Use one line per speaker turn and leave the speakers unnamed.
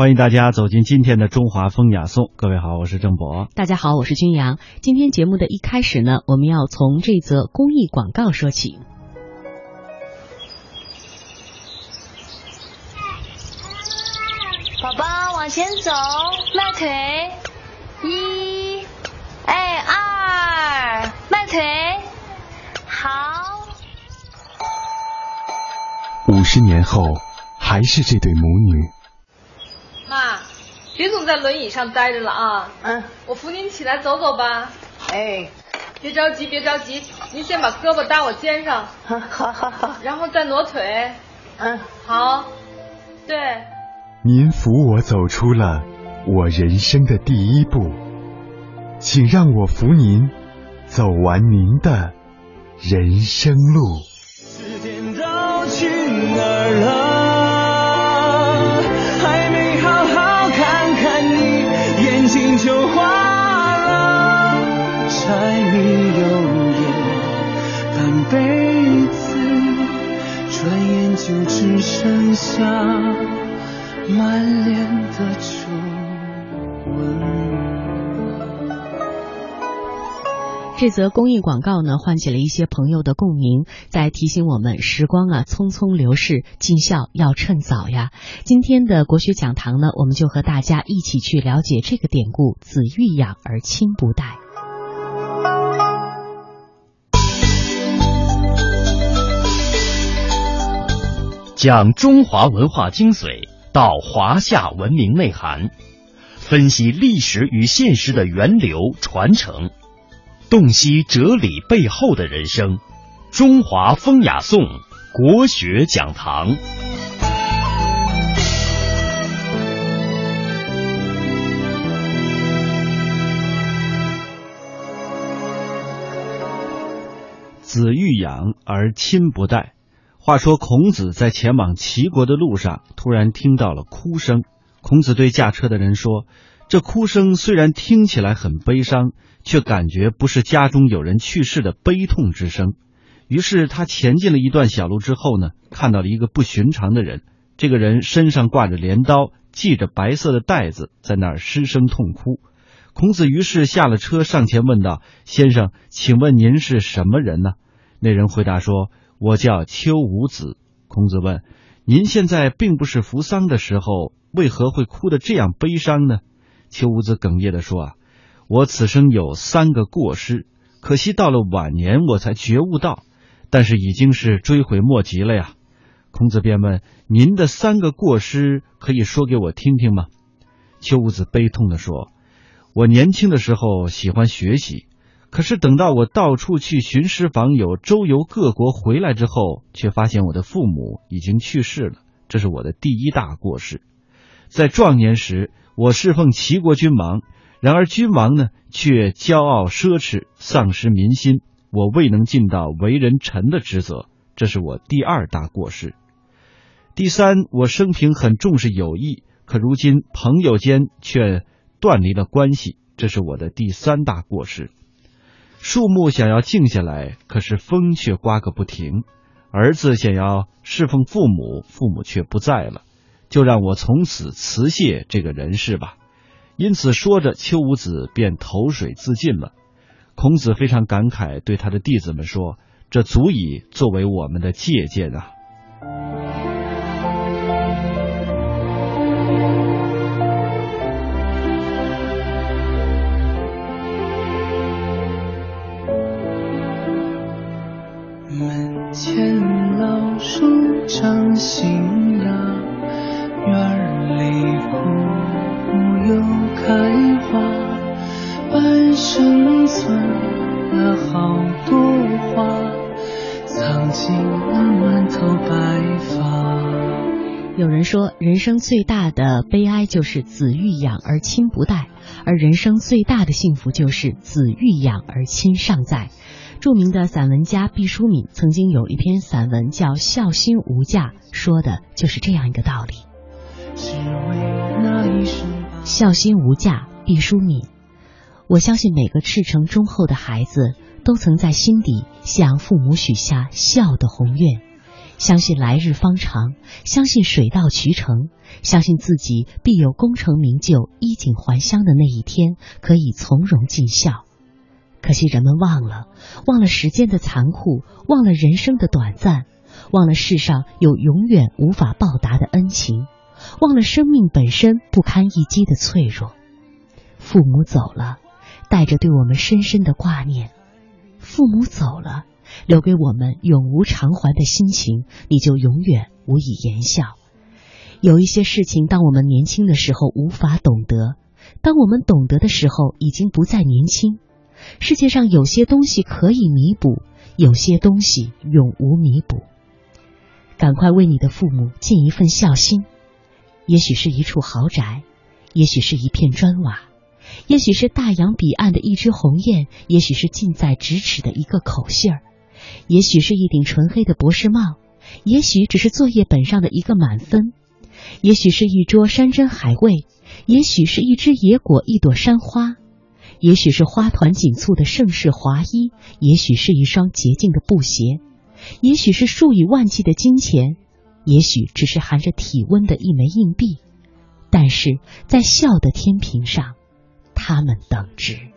欢迎大家走进今天的中华风雅颂。各位好，我是郑博。
大家好，我是君阳。今天节目的一开始呢，我们要从这则公益广告说起。
宝宝往前走，迈腿，一，哎二，迈腿，好。
五十年后，还是这对母女。
妈，别总在轮椅上待着了啊！嗯，我扶您起来走走吧。哎，别着急，别着急，您先把胳膊搭我肩上。
好好好。
然后再挪腿。嗯，好。对。
您扶我走出了我人生的第一步，请让我扶您走完您的人生路。时间都去哪儿了？眼就只剩下满脸的皱纹。
这则公益广告呢，唤起了一些朋友的共鸣，在提醒我们：时光啊，匆匆流逝，尽孝要趁早呀。今天的国学讲堂呢，我们就和大家一起去了解这个典故：子欲养而亲不待。
讲中华文化精髓，道华夏文明内涵，分析历史与现实的源流传承。洞悉哲理背后的人生，中华风雅颂国学讲堂。
子欲养而亲不待。话说孔子在前往齐国的路上，突然听到了哭声。孔子对驾车的人说。这哭声虽然听起来很悲伤，却感觉不是家中有人去世的悲痛之声。于是他前进了一段小路之后呢，看到了一个不寻常的人。这个人身上挂着镰刀，系着白色的带子，在那儿失声痛哭。孔子于是下了车，上前问道：“先生，请问您是什么人呢？”那人回答说：“我叫丘吾子。”孔子问：“您现在并不是扶丧的时候，为何会哭得这样悲伤呢？”邱无子哽咽的说：“啊，我此生有三个过失，可惜到了晚年我才觉悟到，但是已经是追悔莫及了呀。”孔子便问：“您的三个过失可以说给我听听吗？”邱无子悲痛的说：“我年轻的时候喜欢学习，可是等到我到处去寻师访友、周游各国回来之后，却发现我的父母已经去世了，这是我的第一大过失。在壮年时。”我侍奉齐国君王，然而君王呢却骄傲奢侈，丧失民心，我未能尽到为人臣的职责，这是我第二大过失。第三，我生平很重视友谊，可如今朋友间却断离了关系，这是我的第三大过失。树木想要静下来，可是风却刮个不停；儿子想要侍奉父母，父母却不在了。就让我从此辞谢这个人世吧。因此说着，邱武子便投水自尽了。孔子非常感慨，对他的弟子们说：“这足以作为我们的借鉴啊。”
门前老树长新芽。院里枯木又开花，半生存了好多话，藏进了满头白发。
有人说，人生最大的悲哀就是子欲养而亲不待，而人生最大的幸福就是子欲养而亲尚在。著名的散文家毕淑敏曾经有一篇散文叫《孝心无价》，说的就是这样一个道理。孝心无价，毕淑敏。我相信每个赤诚忠厚的孩子都曾在心底向父母许下孝的宏愿，相信来日方长，相信水到渠成，相信自己必有功成名就、衣锦还乡的那一天，可以从容尽孝。可惜人们忘了，忘了时间的残酷，忘了人生的短暂，忘了世上有永远无法报答的恩情，忘了生命本身不堪一击的脆弱。父母走了，带着对我们深深的挂念；父母走了，留给我们永无偿还的心情，你就永远无以言笑。有一些事情，当我们年轻的时候无法懂得，当我们懂得的时候，已经不再年轻。世界上有些东西可以弥补，有些东西永无弥补。赶快为你的父母尽一份孝心，也许是一处豪宅，也许是一片砖瓦，也许是大洋彼岸的一只鸿雁，也许是近在咫尺的一个口信儿，也许是一顶纯黑的博士帽，也许只是作业本上的一个满分，也许是一桌山珍海味，也许是一只野果，一朵山花。也许是花团锦簇的盛世华衣，也许是一双洁净的布鞋，也许是数以万计的金钱，也许只是含着体温的一枚硬币，但是在笑的天平上，他们等值。